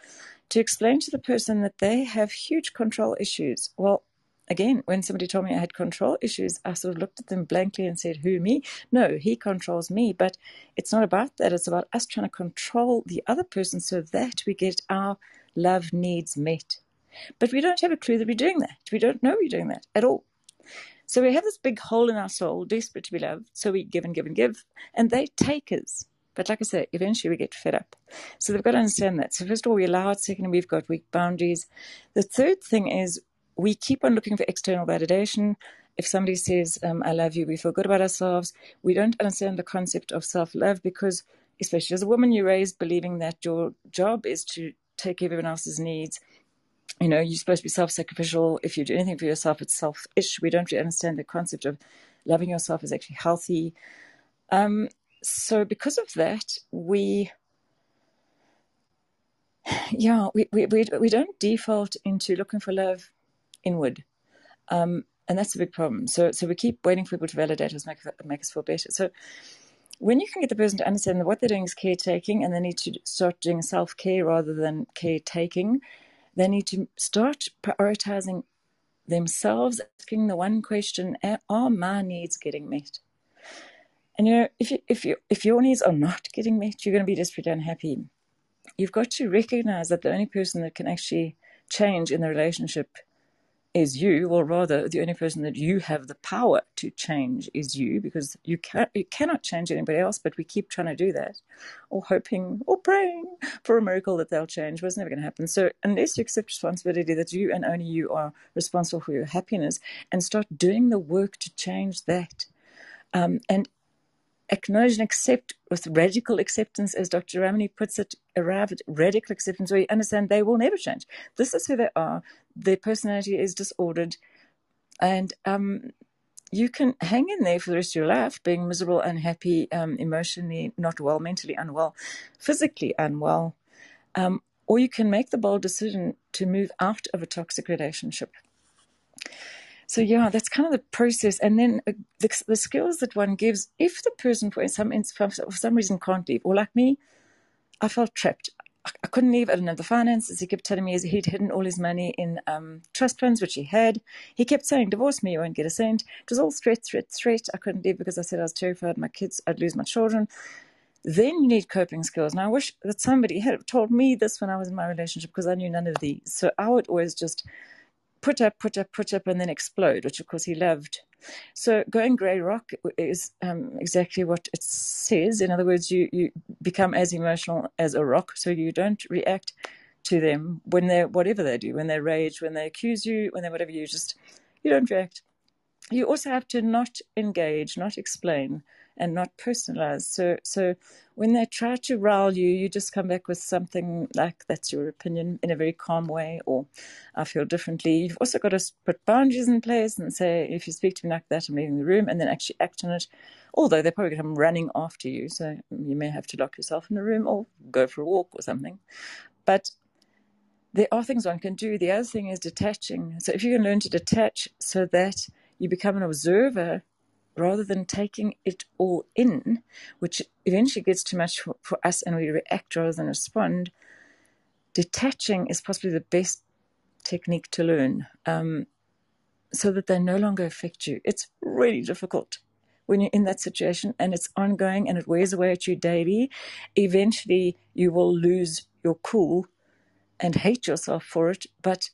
to explain to the person that they have huge control issues. Well, again, when somebody told me I had control issues, I sort of looked at them blankly and said, Who, me? No, he controls me. But it's not about that. It's about us trying to control the other person so that we get our love needs met. But we don't have a clue that we're doing that. We don't know we're doing that at all. So we have this big hole in our soul, desperate to be loved. So we give and give and give. And they take us. But like I said, eventually we get fed up. So they've got to understand that. So first of all, we allow it. Second, we've got weak boundaries. The third thing is we keep on looking for external validation. If somebody says, um, I love you, we feel good about ourselves. We don't understand the concept of self love because, especially as a woman, you're raised believing that your job is to take care of everyone else's needs. You know, you're supposed to be self sacrificial. If you do anything for yourself, it's selfish. We don't really understand the concept of loving yourself is actually healthy. Um, so because of that, we yeah, we, we, we, we don't default into looking for love inward. Um, and that's a big problem. So so we keep waiting for people to validate us, make, make us feel better. So when you can get the person to understand that what they're doing is caretaking and they need to start doing self care rather than caretaking, they need to start prioritizing themselves, asking the one question Are my needs getting met? And you know, if you, if you if your needs are not getting met, you're going to be desperately unhappy. You've got to recognize that the only person that can actually change in the relationship is you, or rather, the only person that you have the power to change is you, because you can you cannot change anybody else. But we keep trying to do that, or hoping or praying for a miracle that they'll change. But it's never going to happen. So unless you accept responsibility that you and only you are responsible for your happiness, and start doing the work to change that, um, and acknowledge and accept with radical acceptance, as Dr. Ramani puts it, arrive at radical acceptance where you understand they will never change. This is who they are. Their personality is disordered. And um, you can hang in there for the rest of your life, being miserable, unhappy, um, emotionally not well, mentally unwell, physically unwell. Um, or you can make the bold decision to move out of a toxic relationship. So yeah, that's kind of the process, and then uh, the, the skills that one gives. If the person, for some for some reason, can't leave, or like me, I felt trapped. I, I couldn't leave. I didn't have the finances. He kept telling me he'd hidden all his money in um, trust funds, which he had. He kept saying, "Divorce me, you won't get a cent." It was all threat, threat, threat. I couldn't leave because I said I was terrified. My kids, I'd lose my children. Then you need coping skills. And I wish that somebody had told me this when I was in my relationship because I knew none of these. So I would always just put up, put up, put up, and then explode, which of course he loved. So going grey rock is um, exactly what it says. In other words, you, you become as emotional as a rock, so you don't react to them when they're whatever they do, when they rage, when they accuse you, when they whatever you just you don't react. You also have to not engage, not explain, and not personalize. So, so when they try to rile you, you just come back with something like that's your opinion in a very calm way, or I feel differently. You've also got to put boundaries in place and say, if you speak to me like that, I'm leaving the room, and then actually act on it. Although they're probably going to come running after you, so you may have to lock yourself in a room or go for a walk or something. But there are things one can do. The other thing is detaching. So if you can learn to detach so that you become an observer rather than taking it all in, which eventually gets too much for, for us and we react rather than respond, detaching is possibly the best technique to learn um, so that they no longer affect you. It's really difficult when you're in that situation and it's ongoing and it wears away at you daily. Eventually, you will lose your cool and hate yourself for it, but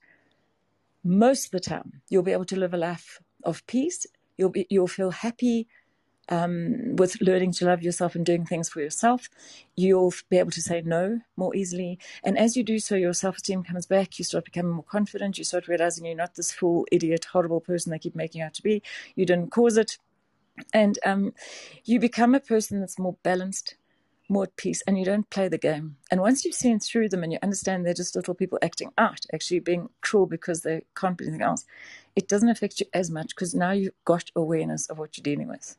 most of the time, you'll be able to live a life of peace. You'll be, you'll feel happy um, with learning to love yourself and doing things for yourself. You'll be able to say no more easily, and as you do so, your self-esteem comes back. You start becoming more confident. You start realizing you're not this fool, idiot, horrible person they keep making out to be. You didn't cause it, and um, you become a person that's more balanced more at peace and you don't play the game. And once you've seen through them and you understand they're just little people acting out, actually being cruel because they can't be anything else, it doesn't affect you as much because now you've got awareness of what you're dealing with.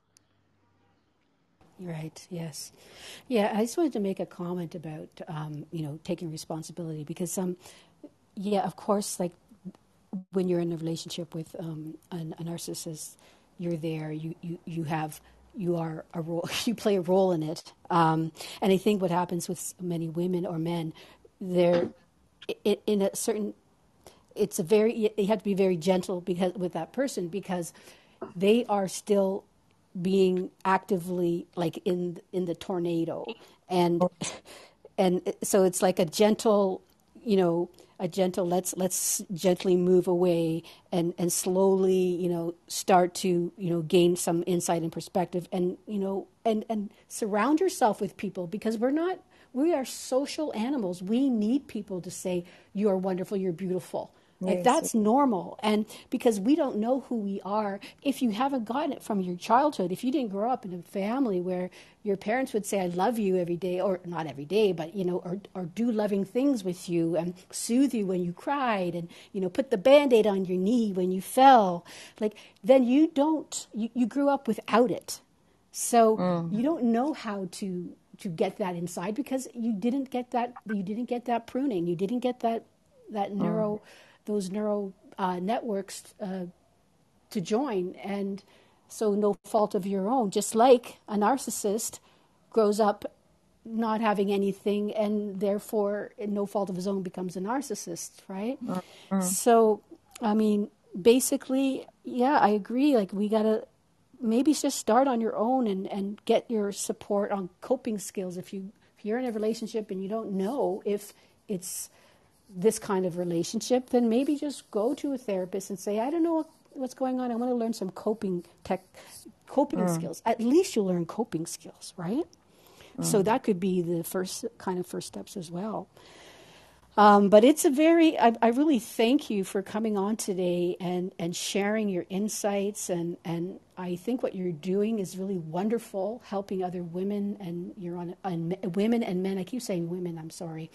Right. Yes. Yeah. I just wanted to make a comment about um, you know taking responsibility because um, yeah, of course, like when you're in a relationship with um, an, a narcissist, you're there. You you you have you are a role, you play a role in it. Um, and I think what happens with many women or men, they're in a certain, it's a very, you have to be very gentle because with that person because they are still being actively like in in the tornado and and so it's like a gentle you know a gentle let's let's gently move away and and slowly you know start to you know gain some insight and perspective and you know and and surround yourself with people because we're not we are social animals. We need people to say you are wonderful you're beautiful like that's normal. And because we don't know who we are, if you haven't gotten it from your childhood, if you didn't grow up in a family where your parents would say, I love you every day, or not every day, but, you know, or, or do loving things with you and soothe you when you cried and, you know, put the band aid on your knee when you fell, like, then you don't, you, you grew up without it. So mm. you don't know how to to get that inside because you didn't get that you didn't get that pruning you didn't get that that mm. Those neural uh, networks uh, to join. And so, no fault of your own. Just like a narcissist grows up not having anything and therefore, no fault of his own, becomes a narcissist, right? Mm-hmm. So, I mean, basically, yeah, I agree. Like, we got to maybe just start on your own and, and get your support on coping skills. If, you, if you're in a relationship and you don't know if it's this kind of relationship, then maybe just go to a therapist and say, I don't know what's going on. I want to learn some coping tech, coping mm. skills. At least you'll learn coping skills, right? Mm. So that could be the first kind of first steps as well. Um, but it's a very, I, I, really thank you for coming on today and, and sharing your insights. And, and I think what you're doing is really wonderful, helping other women and you're on, on women and men. I keep saying women, I'm sorry.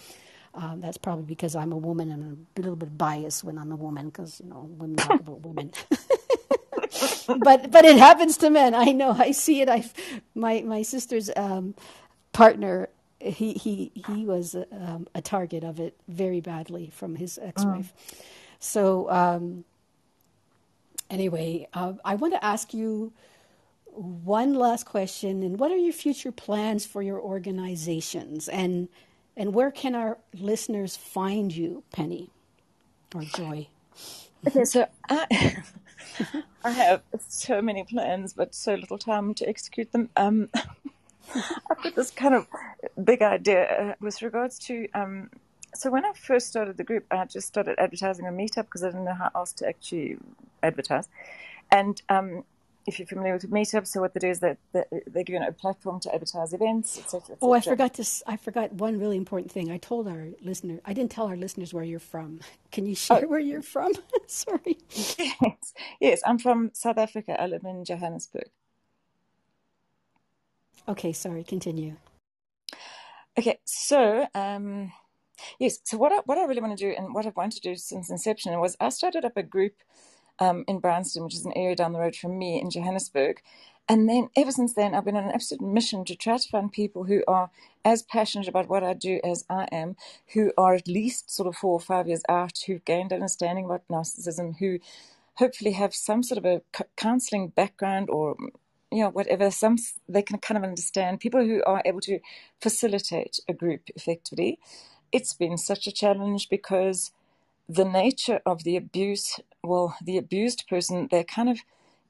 Um, that's probably because I'm a woman and a little bit biased when I'm a woman because you know women talk about women. but but it happens to men. I know. I see it. I my my sister's um, partner. He he he was um, a target of it very badly from his ex-wife. Mm. So um, anyway, uh, I want to ask you one last question. And what are your future plans for your organizations and and where can our listeners find you, Penny or Joy? Okay, so I, I have so many plans, but so little time to execute them. Um, I've got this kind of big idea uh, with regards to um, so when I first started the group, I just started advertising on Meetup because I didn't know how else to actually advertise. And um, if you're familiar with Meetup, so what they do is that they give you a platform to advertise events, etc. Et oh, I forgot to. I forgot one really important thing. I told our listener. I didn't tell our listeners where you're from. Can you share oh. where you're from? Sorry. Yes, yes. I'm from South Africa. I live in Johannesburg. Okay, sorry. Continue. Okay, so um, yes, so what I, what I really want to do and what I've wanted to do since inception was I started up a group um, in Bryanston, which is an area down the road from me in Johannesburg. And then ever since then, I've been on an absolute mission to try to find people who are as passionate about what I do as I am, who are at least sort of four or five years out, who've gained understanding about narcissism, who hopefully have some sort of a counseling background or you know whatever some they can kind of understand people who are able to facilitate a group effectively it's been such a challenge because the nature of the abuse, well, the abused person, they kind of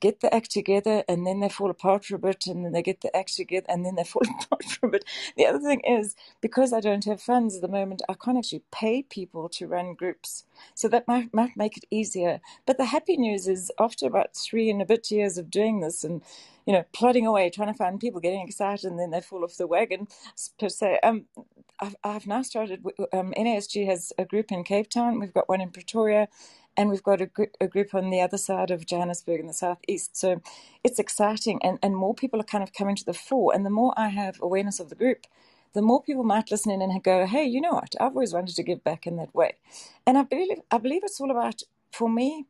get the act together and then they fall apart for a bit and then they get the act together and then they fall apart for a bit. The other thing is because I don't have funds at the moment, I can't actually pay people to run groups. So that might, might make it easier. But the happy news is after about three and a bit years of doing this and you know, plodding away, trying to find people, getting excited, and then they fall off the wagon, per se. Um, I've, I've now started, um, NASG has a group in Cape Town, we've got one in Pretoria, and we've got a, gr- a group on the other side of Johannesburg in the southeast. So it's exciting, and, and more people are kind of coming to the fore. And the more I have awareness of the group, the more people might listen in and go, "Hey, you know what? I've always wanted to give back in that way." And I believe I believe it's all about for me.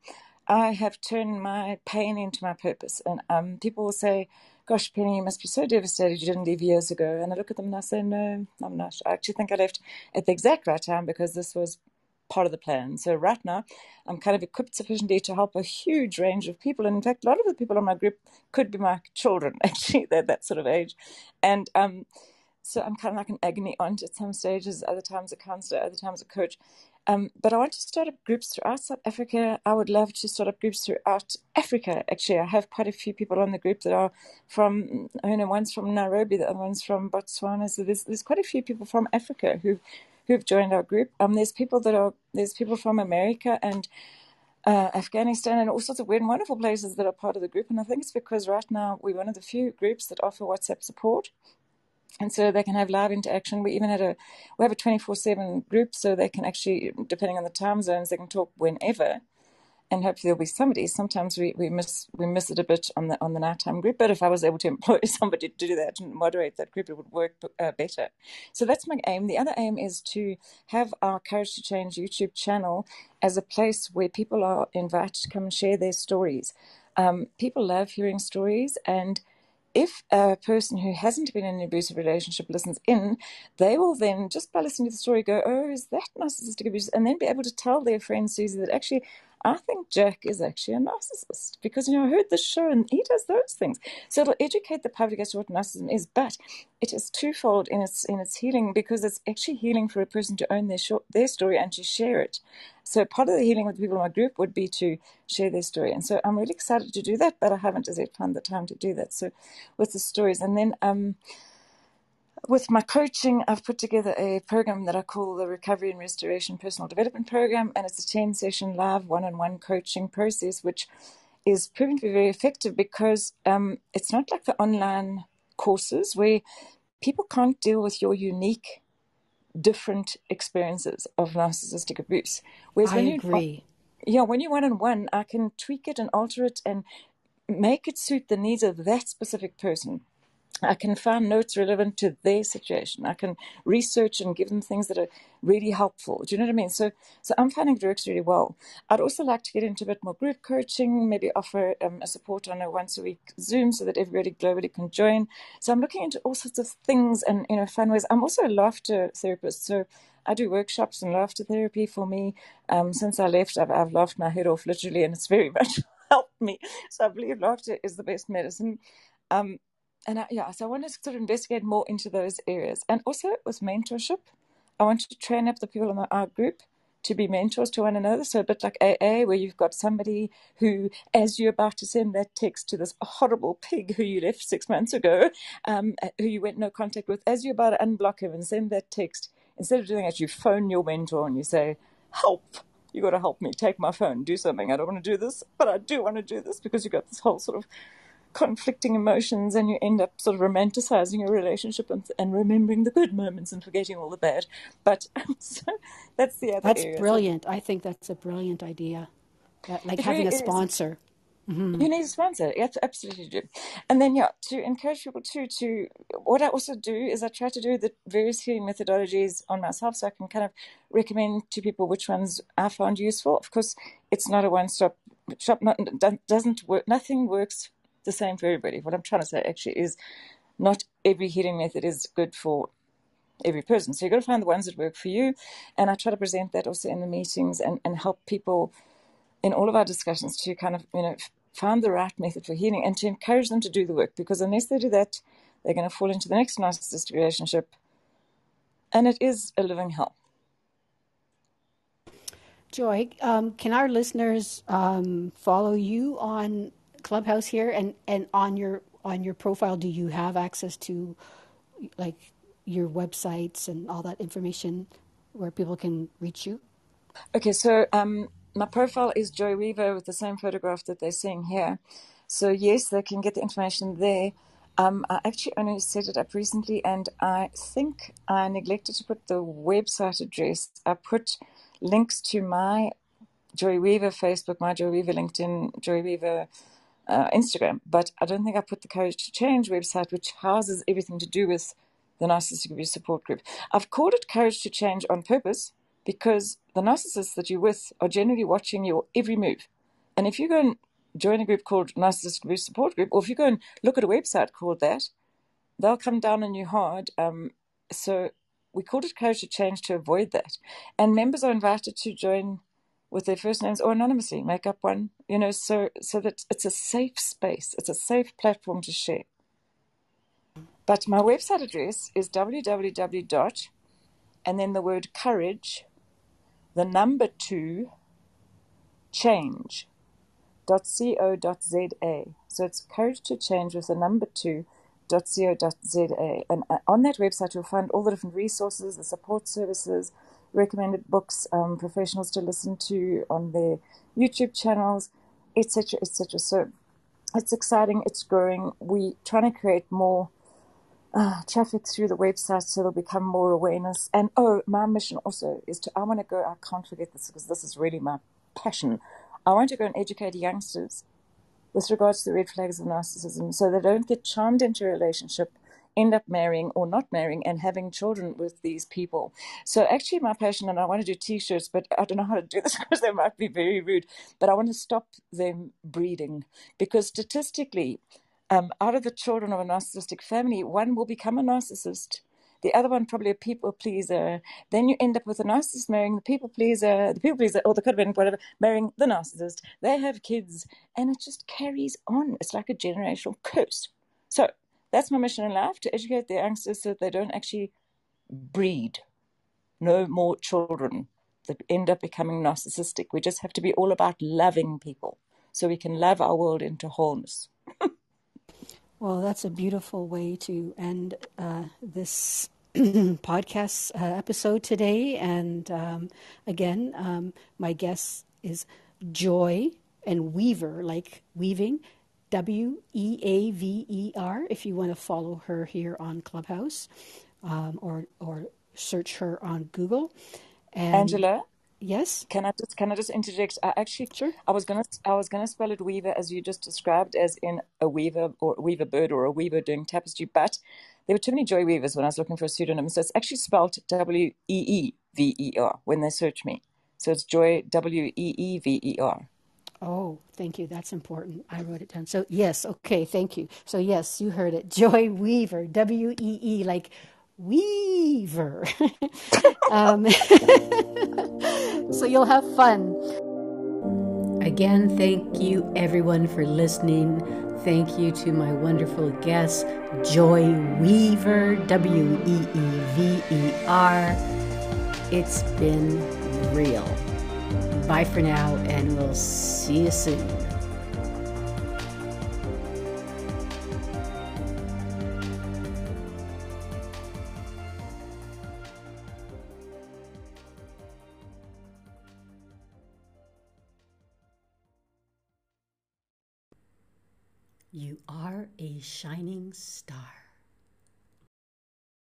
I have turned my pain into my purpose. And um, people will say, Gosh, Penny, you must be so devastated you didn't leave years ago. And I look at them and I say, No, I'm not. I actually think I left at the exact right time because this was part of the plan. So right now, I'm kind of equipped sufficiently to help a huge range of people. And in fact, a lot of the people in my group could be my children, actually, they're that sort of age. And um, so I'm kind of like an agony aunt at some stages, other times a counselor, other times a coach. Um, but I want to start up groups throughout South Africa. I would love to start up groups throughout Africa. Actually, I have quite a few people on the group that are from, I know one's from Nairobi, the other one's from Botswana. So there's there's quite a few people from Africa who who've joined our group. Um, there's people that are there's people from America and uh, Afghanistan and all sorts of weird and wonderful places that are part of the group. And I think it's because right now we're one of the few groups that offer WhatsApp support and so they can have live interaction. We even had a we have a twenty four seven group, so they can actually, depending on the time zones, they can talk whenever. And hopefully there'll be somebody. Sometimes we, we miss we miss it a bit on the on the nighttime group, but if I was able to employ somebody to do that and moderate that group, it would work uh, better. So that's my aim. The other aim is to have our Courage to Change YouTube channel as a place where people are invited to come and share their stories. Um, people love hearing stories and if a person who hasn't been in an abusive relationship listens in, they will then, just by listening to the story, go, Oh, is that narcissistic abuse? And then be able to tell their friend Susie that actually I think Jack is actually a narcissist because you know I heard this show and he does those things. So it'll educate the public as to what narcissism is, but it is twofold in its in its healing because it's actually healing for a person to own their short, their story and to share it. So part of the healing with people in my group would be to share their story, and so I'm really excited to do that, but I haven't as yet found the time to do that. So with the stories, and then um, with my coaching, I've put together a program that I call the Recovery and Restoration Personal Development Program, and it's a 10 session live one on one coaching process, which is proven to be very effective because um, it's not like the online courses where people can't deal with your unique, different experiences of narcissistic abuse. Whereas I when agree. You, yeah, when you're one on one, I can tweak it and alter it and make it suit the needs of that specific person. I can find notes relevant to their situation. I can research and give them things that are really helpful. Do you know what I mean? So, so I'm finding it works really well. I'd also like to get into a bit more group coaching, maybe offer um, a support on a once a week Zoom so that everybody globally can join. So I'm looking into all sorts of things and you know fun ways. I'm also a laughter therapist, so I do workshops and laughter therapy for me. Um, since I left, I've, I've laughed my head off literally, and it's very much helped me. So I believe laughter is the best medicine. Um, and I, yeah, so I want to sort of investigate more into those areas. And also with mentorship, I want to train up the people in our group to be mentors to one another. So a bit like AA, where you've got somebody who, as you're about to send that text to this horrible pig who you left six months ago, um, who you went no contact with, as you're about to unblock him and send that text, instead of doing that, you phone your mentor and you say, "Help! You got to help me. Take my phone. Do something. I don't want to do this, but I do want to do this because you've got this whole sort of conflicting emotions and you end up sort of romanticizing your relationship and, and remembering the good moments and forgetting all the bad. But so that's the other. That's area. brilliant. I think that's a brilliant idea. like it having really a sponsor. Mm-hmm. You need a sponsor. You absolutely do. And then, yeah, to encourage people too, to what I also do is I try to do the various healing methodologies on myself so I can kind of recommend to people which ones I found useful. Of course, it's not a one stop shop, not, doesn't work, nothing works the same for everybody. What I'm trying to say actually is not every healing method is good for every person. So you've got to find the ones that work for you. And I try to present that also in the meetings and, and help people in all of our discussions to kind of, you know, find the right method for healing and to encourage them to do the work because unless they do that, they're going to fall into the next narcissistic relationship. And it is a living hell. Joy, um, can our listeners um, follow you on Clubhouse here, and and on your on your profile, do you have access to like your websites and all that information where people can reach you? Okay, so um, my profile is Joy Weever with the same photograph that they're seeing here. So yes, they can get the information there. Um, I actually only set it up recently, and I think I neglected to put the website address. I put links to my Joy Weever Facebook, my Joy Weever LinkedIn, Joy Weever uh, Instagram, but I don't think I put the Courage to Change website, which houses everything to do with the Narcissistic Abuse Support Group. I've called it Courage to Change on purpose because the narcissists that you're with are generally watching your every move. And if you go and join a group called Narcissistic Abuse Support Group, or if you go and look at a website called that, they'll come down on you hard. Um, so we called it Courage to Change to avoid that. And members are invited to join with their first names or anonymously, make up one, you know, so so that it's a safe space, it's a safe platform to share. But my website address is www dot and then the word courage, the number two, change dot co dot za. So it's courage to change with the number two dot co dot za. And uh, on that website you'll find all the different resources, the support services, recommended books, um, professionals to listen to on their YouTube channels, etc., etc. So it's exciting. It's growing. We're trying to create more uh, traffic through the website so there'll become more awareness. And oh, my mission also is to I want to go. I can't forget this because this is really my passion. I want to go and educate youngsters with regards to the red flags of narcissism so they don't get charmed into a relationship end up marrying or not marrying and having children with these people. So actually my passion and I want to do t-shirts, but I don't know how to do this because they might be very rude, but I want to stop them breeding because statistically, um, out of the children of a narcissistic family, one will become a narcissist. The other one probably a people pleaser. Then you end up with a narcissist marrying the people pleaser, the people pleaser, or the could whatever, marrying the narcissist. They have kids, and it just carries on. It's like a generational curse. So that's my mission in life to educate the youngsters so that they don't actually breed no more children that end up becoming narcissistic. We just have to be all about loving people so we can love our world into wholeness. well, that's a beautiful way to end uh, this podcast uh, episode today. And um, again, um, my guest is Joy and Weaver, like weaving. W E A V E R if you want to follow her here on Clubhouse um, or or search her on Google. And Angela, yes, can I just can I just interject? I actually sure. I was gonna I was gonna spell it weaver as you just described, as in a weaver or a weaver bird or a weaver doing tapestry, but there were too many joy weavers when I was looking for a pseudonym, so it's actually spelled W E E V E R when they search me. So it's joy W E E V E R. Oh, thank you. That's important. I wrote it down. So, yes, okay, thank you. So, yes, you heard it. Joy Weever, W E E, like Weaver. um, so, you'll have fun. Again, thank you everyone for listening. Thank you to my wonderful guest, Joy Weever, W E E V E R. It's been real. Bye for now, and we'll see you soon. You are a shining star.